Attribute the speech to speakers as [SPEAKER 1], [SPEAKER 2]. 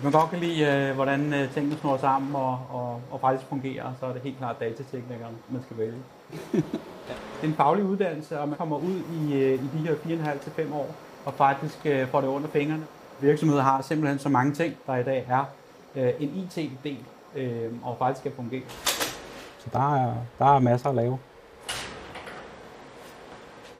[SPEAKER 1] Hvis man godt kan lide, øh, hvordan øh, tingene snor sammen og, og, og faktisk fungerer, så er det helt klart datateknikeren, man skal vælge. Det er en faglig uddannelse, og man kommer ud i, øh, i de her 4,5 til 5 år og faktisk får det under fingrene. Virksomheder har simpelthen så mange ting, der i dag er en IT-del, og faktisk skal fungere.
[SPEAKER 2] Så der er, der er masser at lave.